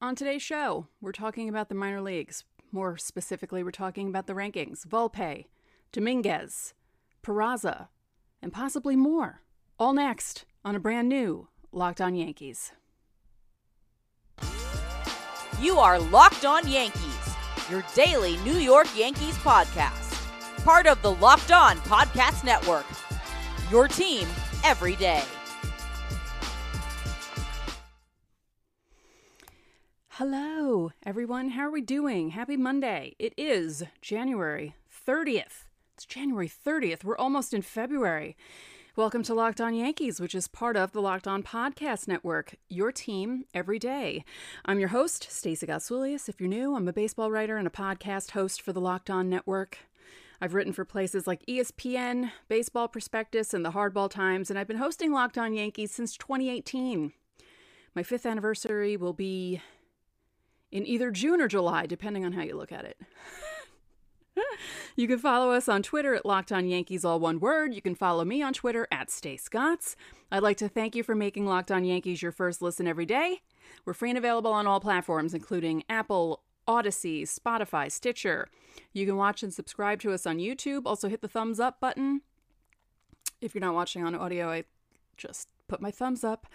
On today's show, we're talking about the minor leagues. More specifically, we're talking about the rankings Volpe, Dominguez, Peraza, and possibly more. All next on a brand new Locked On Yankees. You are Locked On Yankees, your daily New York Yankees podcast. Part of the Locked On Podcast Network. Your team every day. Hello, everyone. How are we doing? Happy Monday. It is January 30th. It's January 30th. We're almost in February. Welcome to Locked On Yankees, which is part of the Locked On Podcast Network, your team every day. I'm your host, Stacey Gotsoulias. If you're new, I'm a baseball writer and a podcast host for the Locked On Network. I've written for places like ESPN, Baseball Prospectus, and the Hardball Times, and I've been hosting Locked On Yankees since 2018. My fifth anniversary will be in either June or July, depending on how you look at it. you can follow us on Twitter at Locked On Yankees, all one word. You can follow me on Twitter at StaceGots. I'd like to thank you for making Locked On Yankees your first listen every day. We're free and available on all platforms, including Apple, Audacy, Spotify, Stitcher. You can watch and subscribe to us on YouTube. Also, hit the thumbs up button. If you're not watching on audio, I just put my thumbs up.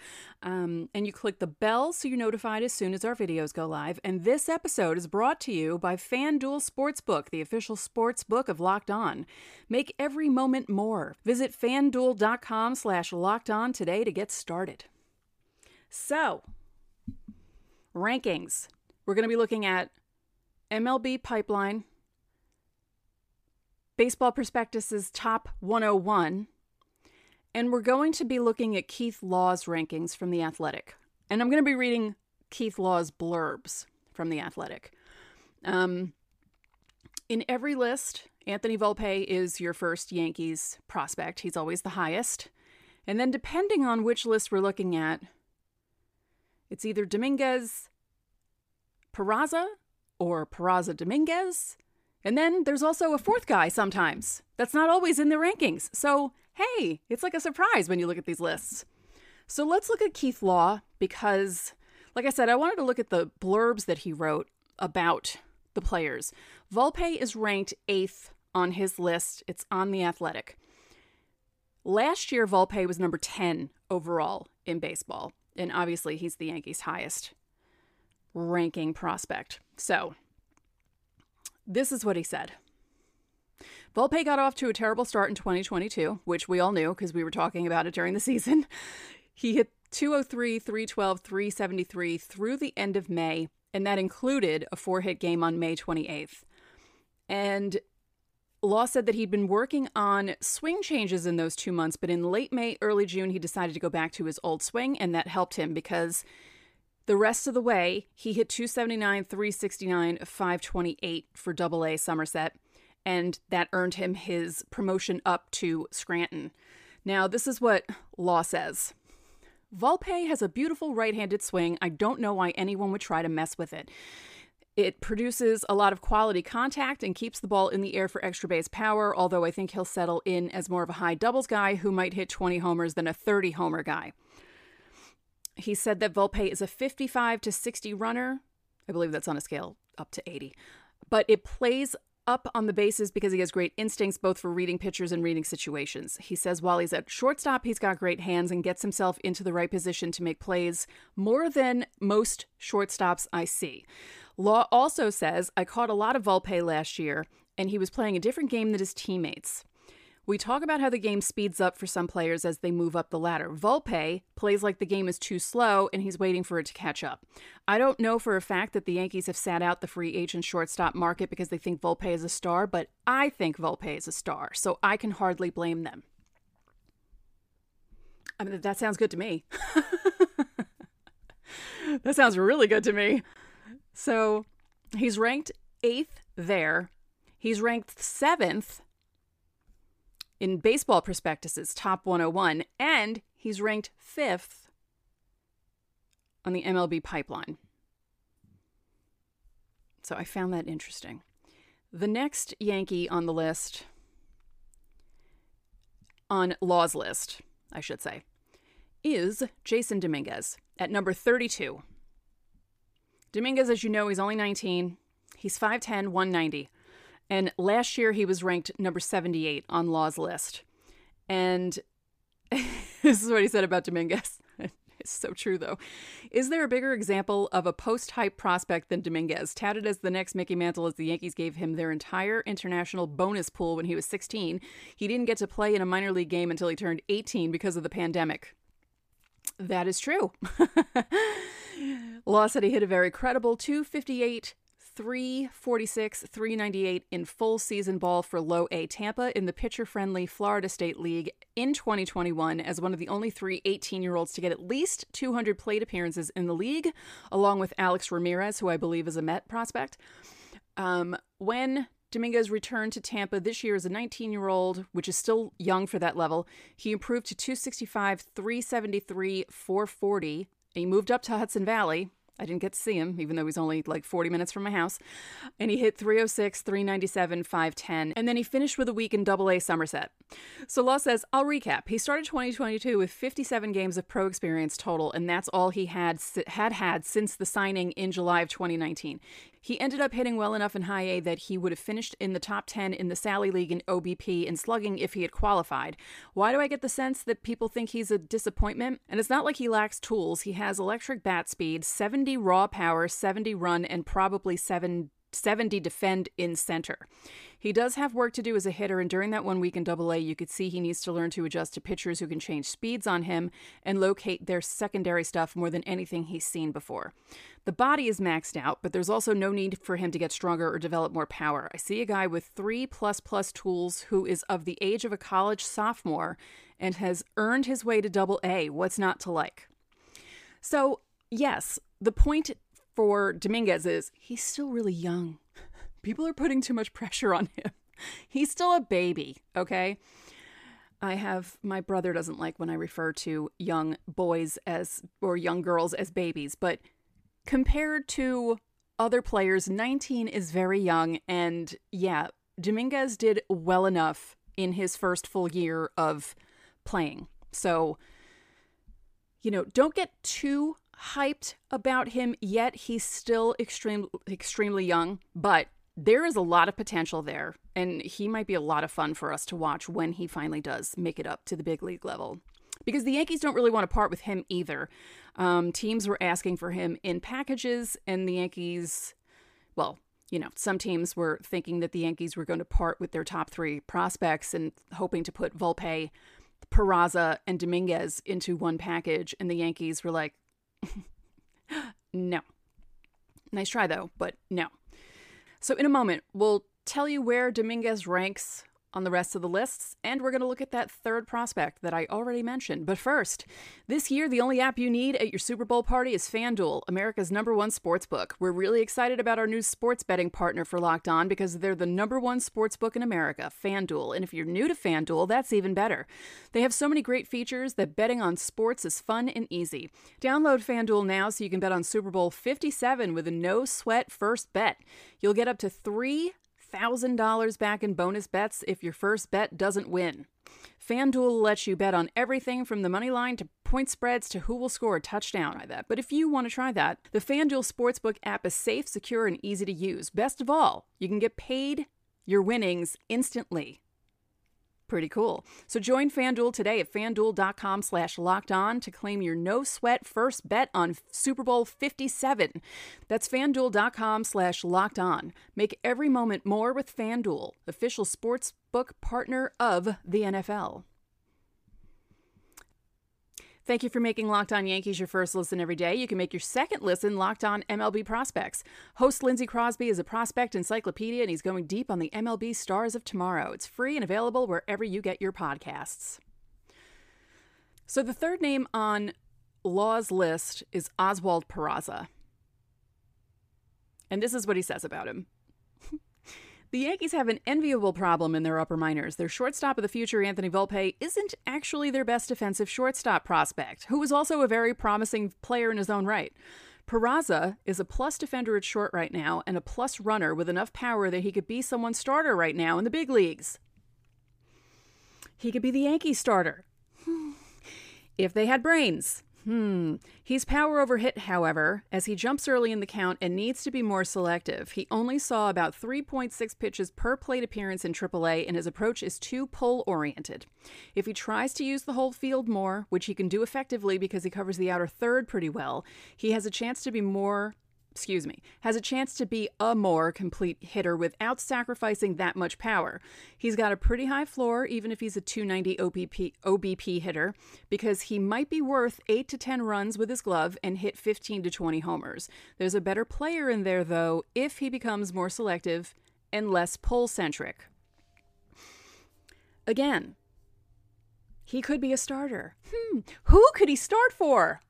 Um, and you click the bell so you're notified as soon as our videos go live. And this episode is brought to you by FanDuel Sportsbook, the official sports book of Locked On. Make every moment more. Visit fanduel.com slash locked on today to get started. So, rankings. We're going to be looking at MLB Pipeline, Baseball Prospectus's top 101 and we're going to be looking at Keith Law's rankings from The Athletic. And I'm going to be reading Keith Law's blurbs from The Athletic. Um, in every list, Anthony Volpe is your first Yankees prospect. He's always the highest. And then, depending on which list we're looking at, it's either Dominguez Peraza or Peraza Dominguez. And then there's also a fourth guy sometimes. That's not always in the rankings. So hey, it's like a surprise when you look at these lists. So let's look at Keith Law because, like I said, I wanted to look at the blurbs that he wrote about the players. Volpe is ranked eighth on his list, it's on The Athletic. Last year, Volpe was number 10 overall in baseball, and obviously he's the Yankees' highest ranking prospect. So, this is what he said. Volpe got off to a terrible start in 2022, which we all knew because we were talking about it during the season. He hit 203, 312, 373 through the end of May, and that included a four hit game on May 28th. And Law said that he'd been working on swing changes in those two months, but in late May, early June, he decided to go back to his old swing, and that helped him because the rest of the way, he hit 279, 369, 528 for double A Somerset and that earned him his promotion up to Scranton. Now, this is what Law says. Volpe has a beautiful right handed swing. I don't know why anyone would try to mess with it. It produces a lot of quality contact and keeps the ball in the air for extra base power, although I think he'll settle in as more of a high doubles guy who might hit 20 homers than a 30 homer guy. He said that Volpe is a 55 to 60 runner. I believe that's on a scale up to 80. But it plays up on the bases because he has great instincts both for reading pitchers and reading situations. He says while he's at shortstop, he's got great hands and gets himself into the right position to make plays more than most shortstops I see. Law also says, I caught a lot of Volpe last year, and he was playing a different game than his teammates. We talk about how the game speeds up for some players as they move up the ladder. Volpe plays like the game is too slow and he's waiting for it to catch up. I don't know for a fact that the Yankees have sat out the free agent shortstop market because they think Volpe is a star, but I think Volpe is a star, so I can hardly blame them. I mean, that sounds good to me. that sounds really good to me. So he's ranked eighth there. He's ranked seventh in Baseball Prospectus's Top 101, and he's ranked fifth on the MLB pipeline. So I found that interesting. The next Yankee on the list, on Law's list, I should say, is Jasson Dominguez at number 32. Dominguez, as you know, he's only 19. He's 5'10, 190. And last year he was ranked number 78 on Law's list. And this is what he said about Dominguez. It's so true, though. Is there a bigger example of a post hype prospect than Dominguez? Touted as the next Mickey Mantle as the Yankees gave him their entire international bonus pool when he was 16. He didn't get to play in a minor league game until he turned 18 because of the pandemic. That is true. Law said he hit a very credible 258 346, 398 in full season ball for low A Tampa in the pitcher friendly Florida State League in 2021 as one of the only three 18 year olds to get at least 200 plate appearances in the league, along with Alex Ramirez, who I believe is a Met prospect. Um, when Dominguez returned to Tampa this year as a 19 year old, which is still young for that level. He improved to 265, 373, 440. He moved up to Hudson Valley, I didn't get to see him, even though he's only like 40 minutes from my house. And he hit 306, 397, 510. And then he finished with a week in double A Somerset. So Law says, I'll recap. He started 2022 with 57 games of pro experience total, and that's all he had had had since the signing in July of 2019. He ended up hitting well enough in high A that he would have finished in the top 10 in the Sally League in OBP and slugging if he had qualified. Why do I get the sense that people think he's a disappointment? And it's not like he lacks tools. He has electric bat speed, 70 raw power, 70 run, and probably 7 70 defend in center. He does have work to do as a hitter, and during that one week in Double A, you could see he needs to learn to adjust to pitchers who can change speeds on him and locate their secondary stuff more than anything he's seen before. The body is maxed out, but there's also no need for him to get stronger or develop more power. I see a guy with three plus plus tools who is of the age of a college sophomore and has earned his way to Double A. What's not to like? So, yes, the point for Dominguez is he's still really young people are putting too much pressure on him. He's still a baby, okay? I have my brother doesn't like when I refer to young boys as or young girls as babies, but compared to other players, 19 is very young and yeah, Dominguez did well enough in his first full year of playing. So, you know, don't get too hyped about him yet. He's still extreme, extremely young, but there is a lot of potential there, and he might be a lot of fun for us to watch when he finally does make it up to the big league level. Because the Yankees don't really want to part with him either. Um, teams were asking for him in packages, and the Yankees, well, you know, some teams were thinking that the Yankees were going to part with their top three prospects and hoping to put Volpe, Peraza, and Dominguez into one package. And the Yankees were like, no. Nice try, though, but no. So, in a moment, we'll tell you where Dominguez ranks on the rest of the lists, and we're going to look at that third prospect that I already mentioned. But first, this year, the only app you need at your Super Bowl party is FanDuel, America's number one sports book. We're really excited about our new sports betting partner for Locked On because they're the number one sports book in America, FanDuel. And if you're new to FanDuel, that's even better. They have so many great features that betting on sports is fun and easy. Download FanDuel now so you can bet on Super Bowl 57 with a no sweat first bet. You'll get up to three $1,000 back in bonus bets if your first bet doesn't win. FanDuel lets you bet on everything from the money line to point spreads to who will score a touchdown. I bet. But if you want to try that, the FanDuel Sportsbook app is safe, secure, and easy to use. Best of all, you can get paid your winnings instantly. Pretty cool. So join FanDuel today at fanduel.com slash locked on to claim your no sweat first bet on Super Bowl 57. That's fanduel.com slash locked on. Make every moment more with FanDuel, official sports book partner of the NFL. Thank you for making Locked On Yankees your first listen every day. You can make your second listen Locked On MLB Prospects. Host Lindsey Crosby is a prospect encyclopedia, and he's going deep on the MLB stars of tomorrow. It's free and available wherever you get your podcasts. So the third name on Law's list is Oswald Peraza. And this is what he says about him. The Yankees have an enviable problem in their upper minors. Their shortstop of the future, Anthony Volpe, isn't actually their best defensive shortstop prospect, who is also a very promising player in his own right. Peraza is a plus defender at short right now and a plus runner with enough power that he could be someone's starter right now in the big leagues. He could be the Yankee starter. if they had brains. Hmm. He's power over hit, however, as he jumps early in the count and needs to be more selective. He only saw about 3.6 pitches per plate appearance in AAA, and his approach is too pull oriented. If he tries to use the whole field more, which he can do effectively because he covers the outer third pretty well, he has a chance to be more excuse me, has a chance to be a more complete hitter without sacrificing that much power. He's got a pretty high floor, even if he's a 290 OBP, OBP hitter, because he might be worth 8 to 10 runs with his glove and hit 15 to 20 homers. There's a better player in there, though, if he becomes more selective and less pull centric. Again, he could be a starter. Hmm, who could he start for?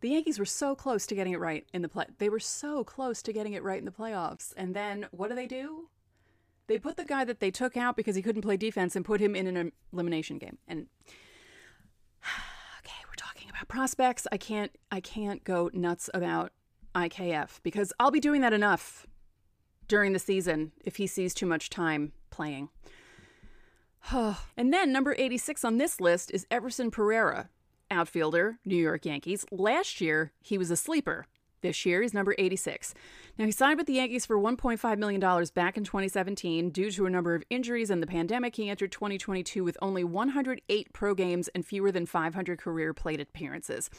The Yankees were so close to getting it right in the play. They were so close to getting it right in the playoffs. And then what do they do? They put the guy that they took out because he couldn't play defense and put him in an elimination game. And okay, we're talking about prospects. I can't I can't go nuts about IKF because I'll be doing that enough during the season if he sees too much time playing. and then number 86 on this list is Everson Pereira, outfielder, New York Yankees. Last year, he was a sleeper. This year, he's number 86. Now, he signed with the Yankees for $1.5 million back in 2017. Due to a number of injuries and the pandemic, he entered 2022 with only 108 pro games and fewer than 500 career plate appearances.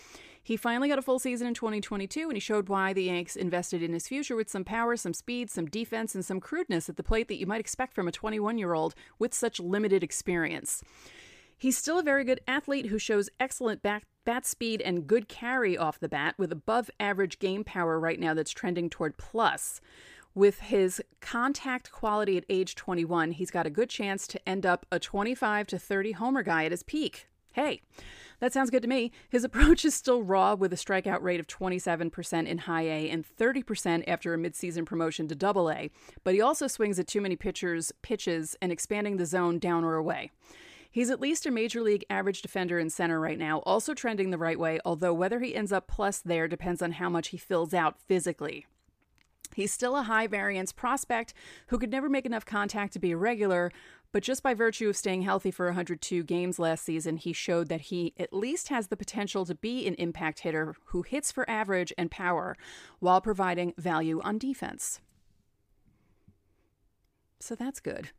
He finally got a full season in 2022, and he showed why the Yanks invested in his future with some power, some speed, some defense, and some crudeness at the plate that you might expect from a 21 year old with such limited experience. He's still a very good athlete who shows excellent back, bat speed and good carry off the bat with above average game power right now that's trending toward plus. With his contact quality at age 21, he's got a good chance to end up a 25 to 30 homer guy at his peak. Hey, that sounds good to me. His approach is still raw with a strikeout rate of 27% in high A and 30% after a midseason promotion to double A, but he also swings at too many pitchers pitches and expanding the zone down or away. He's at least a major league average defender in center right now, also trending the right way, although whether he ends up plus there depends on how much he fills out physically. He's still a high variance prospect who could never make enough contact to be a regular, but just by virtue of staying healthy for 102 games last season, he showed that he at least has the potential to be an impact hitter who hits for average and power while providing value on defense. So that's good.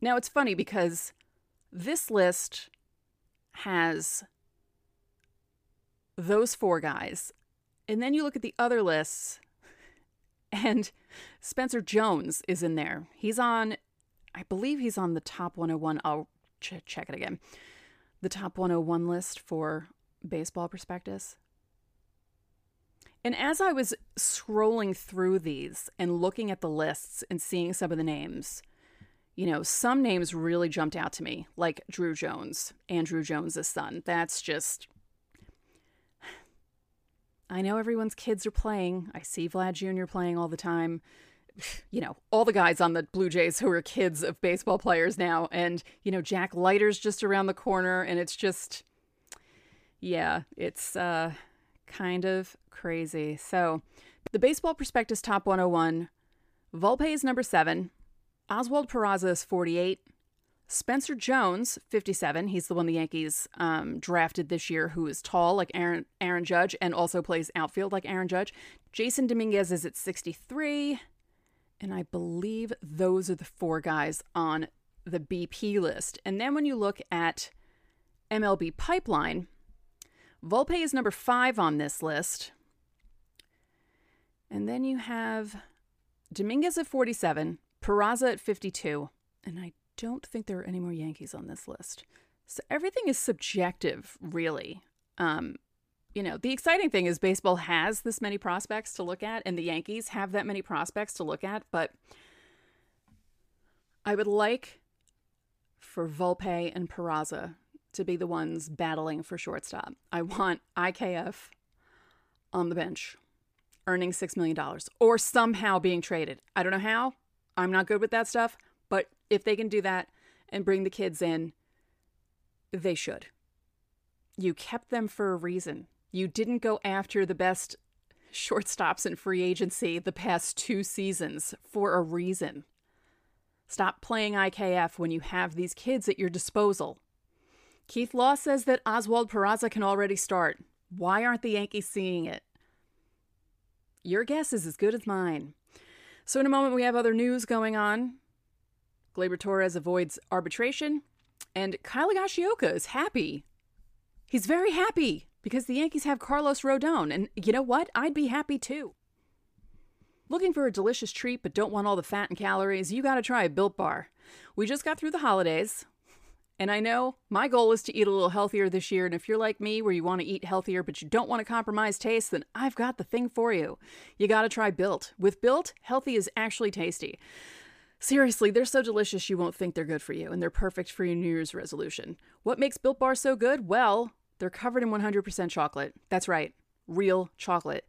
Now it's funny because this list has those four guys. And then you look at the other lists, and Spencer Jones is in there. He's on, I believe he's on the top 101. I'll ch- check it again. The top 101 list for Baseball Prospectus. And as I was scrolling through these and looking at the lists and seeing some of the names, you know, some names really jumped out to me, like Drew Jones, Andruw Jones' son. That's just. I know everyone's kids are playing. I see Vlad Jr. playing all the time. You know, all the guys on the Blue Jays who are kids of baseball players now. And, you know, Jack Leiter's just around the corner. And it's just, yeah, it's uh, kind of crazy. So, the Baseball Prospectus Top 101, Volpe is number seven. Oswald Peraza is 48. Spencer Jones, 57. He's the one the Yankees um, drafted this year, who is tall like Aaron, Aaron Judge and also plays outfield like Aaron Judge. Jasson Dominguez is at 63. And I believe those are the four guys on the BP list. And then when you look at MLB Pipeline, Volpe is number five on this list. And then you have Dominguez at 47, Peraza at 52, and I don't think there are any more Yankees on this list. So everything is subjective, really. Um, you know, the exciting thing is baseball has this many prospects to look at, and the Yankees have that many prospects to look at, but I would like for Volpe and Peraza to be the ones battling for shortstop. I want IKF on the bench earning $6 million or somehow being traded. I don't know how, I'm not good with that stuff, but if they can do that and bring the kids in, they should. You kept them for a reason. You didn't go after the best shortstops in free agency the past two seasons for a reason. Stop playing IKF when you have these kids at your disposal. Keith Law says that Oswald Peraza can already start. Why aren't the Yankees seeing it? Your guess is as good as mine. So, in a moment, we have other news going on. Gleyber Torres avoids arbitration, and Kyle Higashioka is happy. He's very happy because the Yankees have Carlos Rodon, and you know what? I'd be happy too. Looking for a delicious treat but don't want all the fat and calories? You gotta try a Built Bar. We just got through the holidays, and I know my goal is to eat a little healthier this year. And if you're like me, where you want to eat healthier but you don't want to compromise taste, then I've got the thing for you. You gotta try Built. With Built, healthy is actually tasty. Seriously, they're so delicious you won't think they're good for you, and they're perfect for your New Year's resolution. What makes Built Bar so good? Well, they're covered in 100% chocolate. That's right, real chocolate.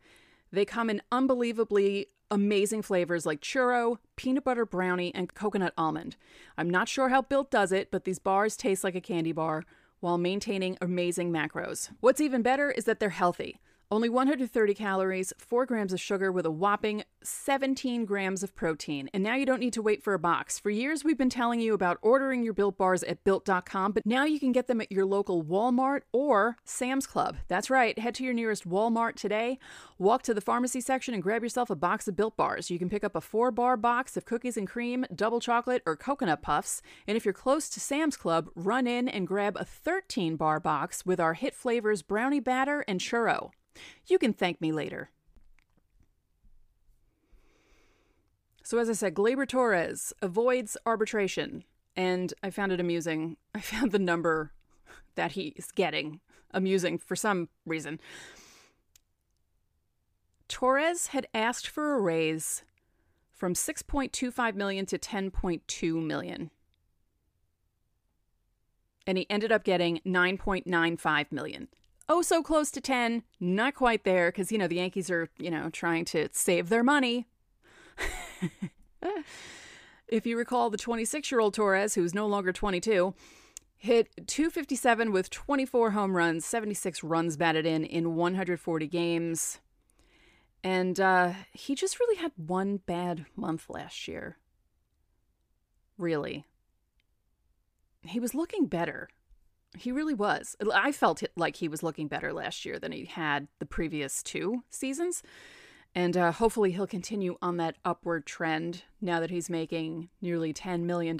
They come in unbelievably amazing flavors like churro, peanut butter brownie, and coconut almond. I'm not sure how Built does it, but these bars taste like a candy bar while maintaining amazing macros. What's even better is that they're healthy. Only 130 calories, 4 grams of sugar with a whopping 17 grams of protein. And now you don't need to wait for a box. For years, we've been telling you about ordering your built bars at built.com, but now you can get them at your local Walmart or Sam's Club. That's right, head to your nearest Walmart today, walk to the pharmacy section, and grab yourself a box of built bars. You can pick up a four bar box of cookies and cream, double chocolate, or coconut puffs. And if you're close to Sam's Club, run in and grab a 13 bar box with our hit flavors brownie batter and churro. You can thank me later. So, as I said, Gleyber Torres avoids arbitration, and I found it amusing. I found the number that he's getting amusing for some reason. Torres had asked for a raise from 6.25 million to 10.2 million. And he ended up getting 9.95 million oh so close to 10, not quite there because, you know, the Yankees are, you know, trying to save their money. if you recall, the 26 year old Torres, who's no longer 22, hit 257 with 24 home runs, 76 runs batted in in 140 games. And uh, he just really had one bad month last year. Really. He was looking better. He really was. I felt like he was looking better last year than he had the previous two seasons. And uh, hopefully he'll continue on that upward trend now that he's making nearly $10 million.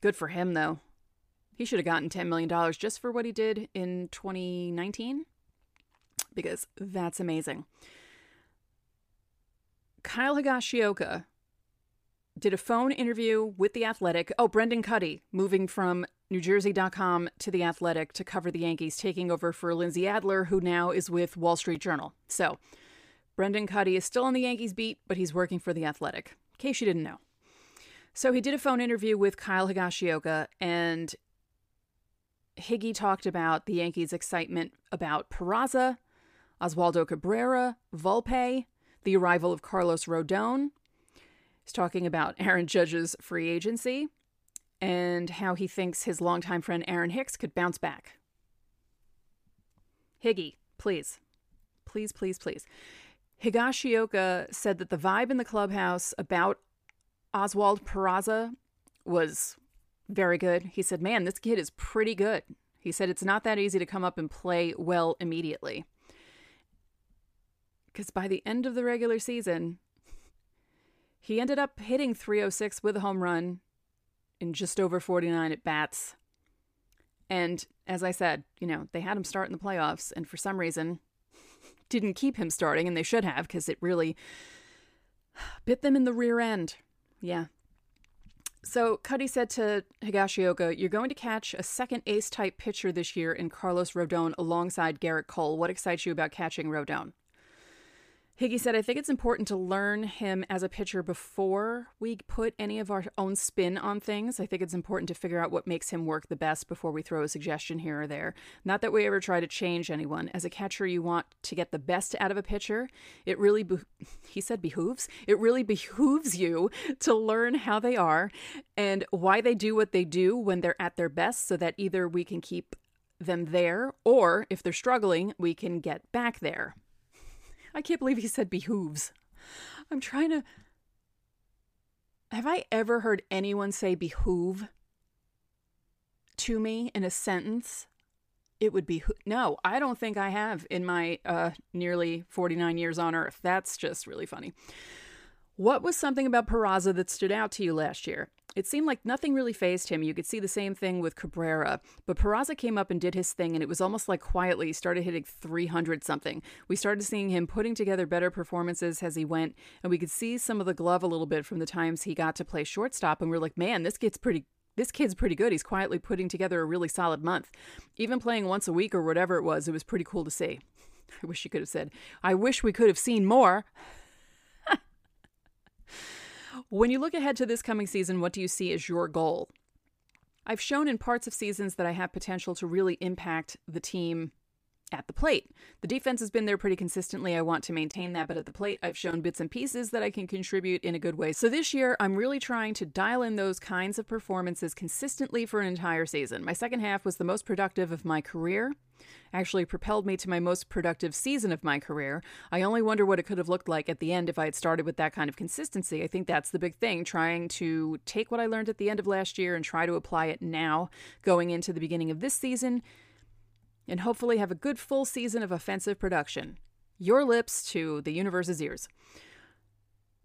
Good for him, though. He should have gotten $10 million just for what he did in 2019 because that's amazing. Kyle Higashioka did a phone interview with The Athletic. Oh, Brendan Kuty moving from NewJersey.com to The Athletic to cover the Yankees, taking over for Lindsey Adler, who now is with Wall Street Journal. So, Brendan Kuty is still on the Yankees beat, but he's working for The Athletic, in case you didn't know. So, he did a phone interview with Kyle Higashioka, and Higgy talked about the Yankees' excitement about Peraza, Oswaldo Cabrera, Volpe, the arrival of Carlos Rodon. He's talking about Aaron Judge's free agency and how he thinks his longtime friend Aaron Hicks could bounce back. Higgy, please. Please, please, please. Higashioka said that the vibe in the clubhouse about Oswald Peraza was very good. He said, Man, this kid is pretty good. He said it's not that easy to come up and play well immediately. Because by the end of the regular season, he ended up hitting 306 with a home run in just over 49 at bats. And as I said, you know, they had him start in the playoffs, and for some reason, didn't keep him starting, and they should have because it really bit them in the rear end. Yeah. So Kuty said to Higashioka, You're going to catch a second ace type pitcher this year in Carlos Rodon alongside Gerrit Cole. What excites you about catching Rodon? Higgy said, I think it's important to learn him as a pitcher before we put any of our own spin on things. I think it's important to figure out what makes him work the best before we throw a suggestion here or there. Not that we ever try to change anyone. As a catcher, you want to get the best out of a pitcher. It really, be- he said, behooves. It really behooves you to learn how they are and why they do what they do when they're at their best so that either we can keep them there or if they're struggling, we can get back there. I can't believe he said behooves. I'm trying to. Have I ever heard anyone say behoove? to me in a sentence, it would be no, I don't think I have in my uh, nearly 49 years on Earth. That's just really funny. What was something about Peraza that stood out to you last year? It seemed like nothing really fazed him. You could see the same thing with Cabrera. But Peraza came up and did his thing, and it was almost like quietly started hitting 300 something. We started seeing him putting together better performances as he went, and we could see some of the glove a little bit from the times he got to play shortstop. And we are like, man, this gets pretty. This kid's pretty good. He's quietly putting together a really solid month. Even playing once a week or whatever it was, it was pretty cool to see. I wish you could have said, I wish we could have seen more. When you look ahead to this coming season, what do you see as your goal? I've shown in parts of seasons that I have potential to really impact the team at the plate. The defense has been there pretty consistently. I want to maintain that, but at the plate, I've shown bits and pieces that I can contribute in a good way. So this year, I'm really trying to dial in those kinds of performances consistently for an entire season. My second half was the most productive of my career actually propelled me to my most productive season of my career. I only wonder what it could have looked like at the end if I had started with that kind of consistency. I think that's the big thing, trying to take what I learned at the end of last year and try to apply it now going into the beginning of this season and hopefully have a good full season of offensive production. Your lips to the universe's ears.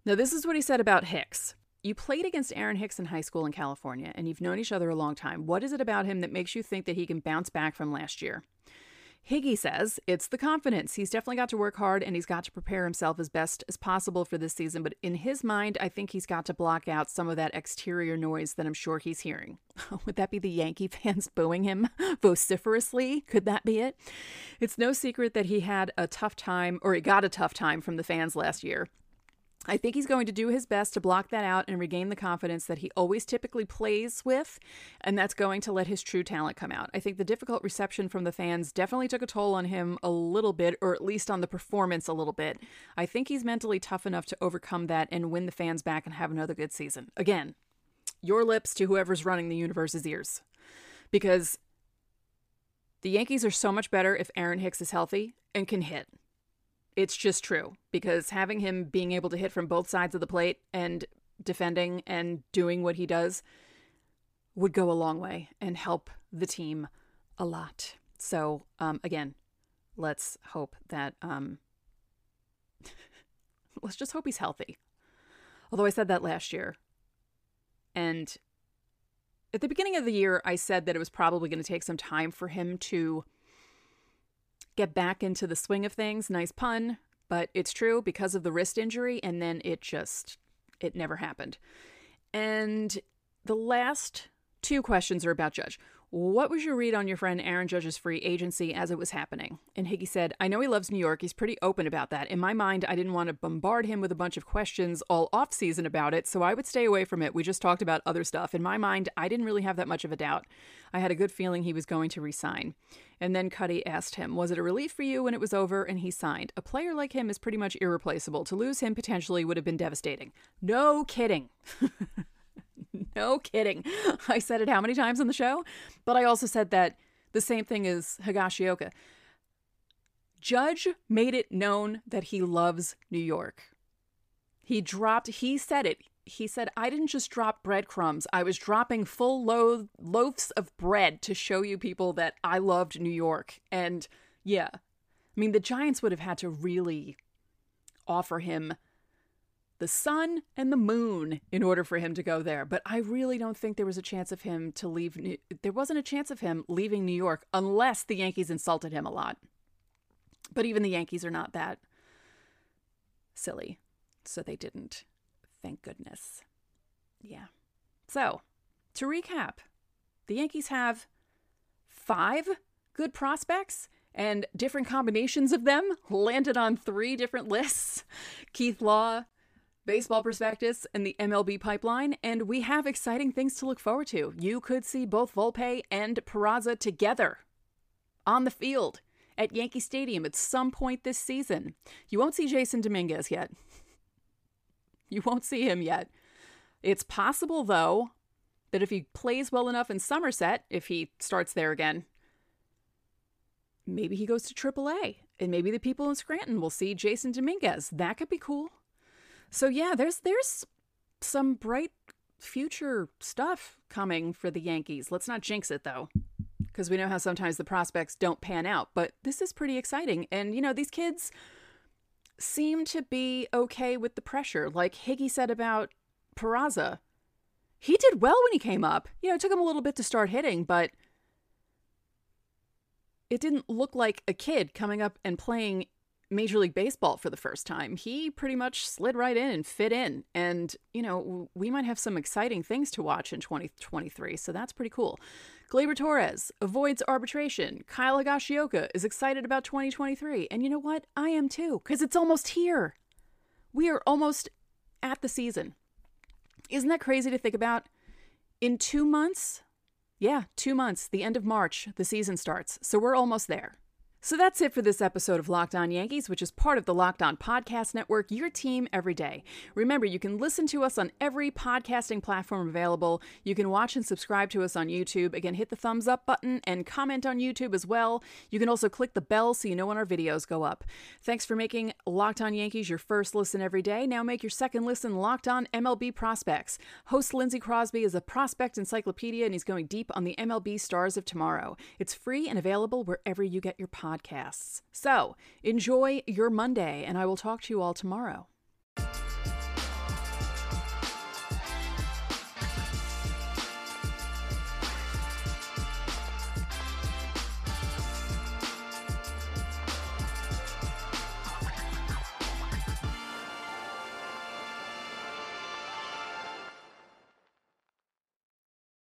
Now, this is what he said about Hicks. You played against Aaron Hicks in high school in California, and you've known each other a long time. What is it about him that makes you think that he can bounce back from last year? Higgy says it's the confidence. He's definitely got to work hard and he's got to prepare himself as best as possible for this season. But in his mind, I think he's got to block out some of that exterior noise that I'm sure he's hearing. Would that be the Yankee fans booing him vociferously? Could that be it? It's no secret that he had a tough time, or he got a tough time from the fans last year. I think he's going to do his best to block that out and regain the confidence that he always typically plays with, and that's going to let his true talent come out. I think the difficult reception from the fans definitely took a toll on him a little bit, or at least on the performance a little bit. I think he's mentally tough enough to overcome that and win the fans back and have another good season. Again, your lips to whoever's running the universe's ears. Because the Yankees are so much better if Aaron Hicks is healthy and can hit. It's just true because having him being able to hit from both sides of the plate and defending and doing what he does would go a long way and help the team a lot. So, um, again, let's hope that, um, let's just hope he's healthy. Although I said that last year. And at the beginning of the year, I said that it was probably going to take some time for him to get back into the swing of things. Nice pun, but it's true because of the wrist injury, and then it just, it never happened. And the last two questions are about Judge. What was your read on your friend Aaron Judge's free agency as it was happening? And Higgy said, I know he loves New York. He's pretty open about that. In my mind, I didn't want to bombard him with a bunch of questions all off season about it, so I would stay away from it. We just talked about other stuff. In my mind, I didn't really have that much of a doubt. I had a good feeling he was going to resign. And then Kuty asked him, Was it a relief for you when it was over? And he signed. A player like him is pretty much irreplaceable. To lose him potentially would have been devastating. No kidding. no kidding. I said it how many times on the show? But I also said that the same thing as Higashioka. Judge made it known that he loves New York. He dropped, he said it. He said, I didn't just drop breadcrumbs. I was dropping full lo- loaves of bread to show you people that I loved New York. And yeah, I mean, the Giants would have had to really offer him the sun and the moon in order for him to go there. But I really don't think there was a chance of him to leave. New- there wasn't a chance of him leaving New York unless the Yankees insulted him a lot. But even the Yankees are not that silly. So they didn't. Thank goodness. Yeah. So, to recap, the Yankees have five good prospects and different combinations of them landed on three different lists. Keith Law, Baseball Prospectus and the MLB Pipeline, and we have exciting things to look forward to. You could see both Volpe and Peraza together on the field at Yankee Stadium at some point this season. You won't see Jasson Dominguez yet. You won't see him yet. It's possible, though, that if he plays well enough in Somerset, if he starts there again, maybe he goes to AAA, and maybe the people in Scranton will see Jasson Dominguez. That could be cool. So yeah, there's there's some bright future stuff coming for the Yankees. Let's not jinx it though, because we know how sometimes the prospects don't pan out. But this is pretty exciting. And, you know, these kids seem to be okay with the pressure. Like Higgy said about Peraza. He did well when he came up. You know, it took him a little bit to start hitting, but it didn't look like a kid coming up and playing Major League Baseball for the first time. He pretty much slid right in and fit in. And, you know, we might have some exciting things to watch in 2023, so that's pretty cool. Gleyber Torres avoids arbitration. Kyle Higashioka is excited about 2023. And you know what? I am too, because it's almost here. We are almost at the season. Isn't that crazy to think about? In two months, yeah, two months, the end of March, the season starts. So we're almost there. So that's it for this episode of Locked On Yankees, which is part of the Locked On Podcast Network, your team every day. Remember, you can listen to us on every podcasting platform available. You can watch and subscribe to us on YouTube. Again, hit the thumbs up button and comment on YouTube as well. You can also click the bell so you know when our videos go up. Thanks for making Locked On Yankees your first listen every day. Now make your second listen Locked On MLB Prospects. Host Lindsey Crosby is a prospect encyclopedia and he's going deep on the MLB stars of tomorrow. It's free and available wherever you get your podcasts podcasts. So enjoy your Monday, and I will talk to you all tomorrow.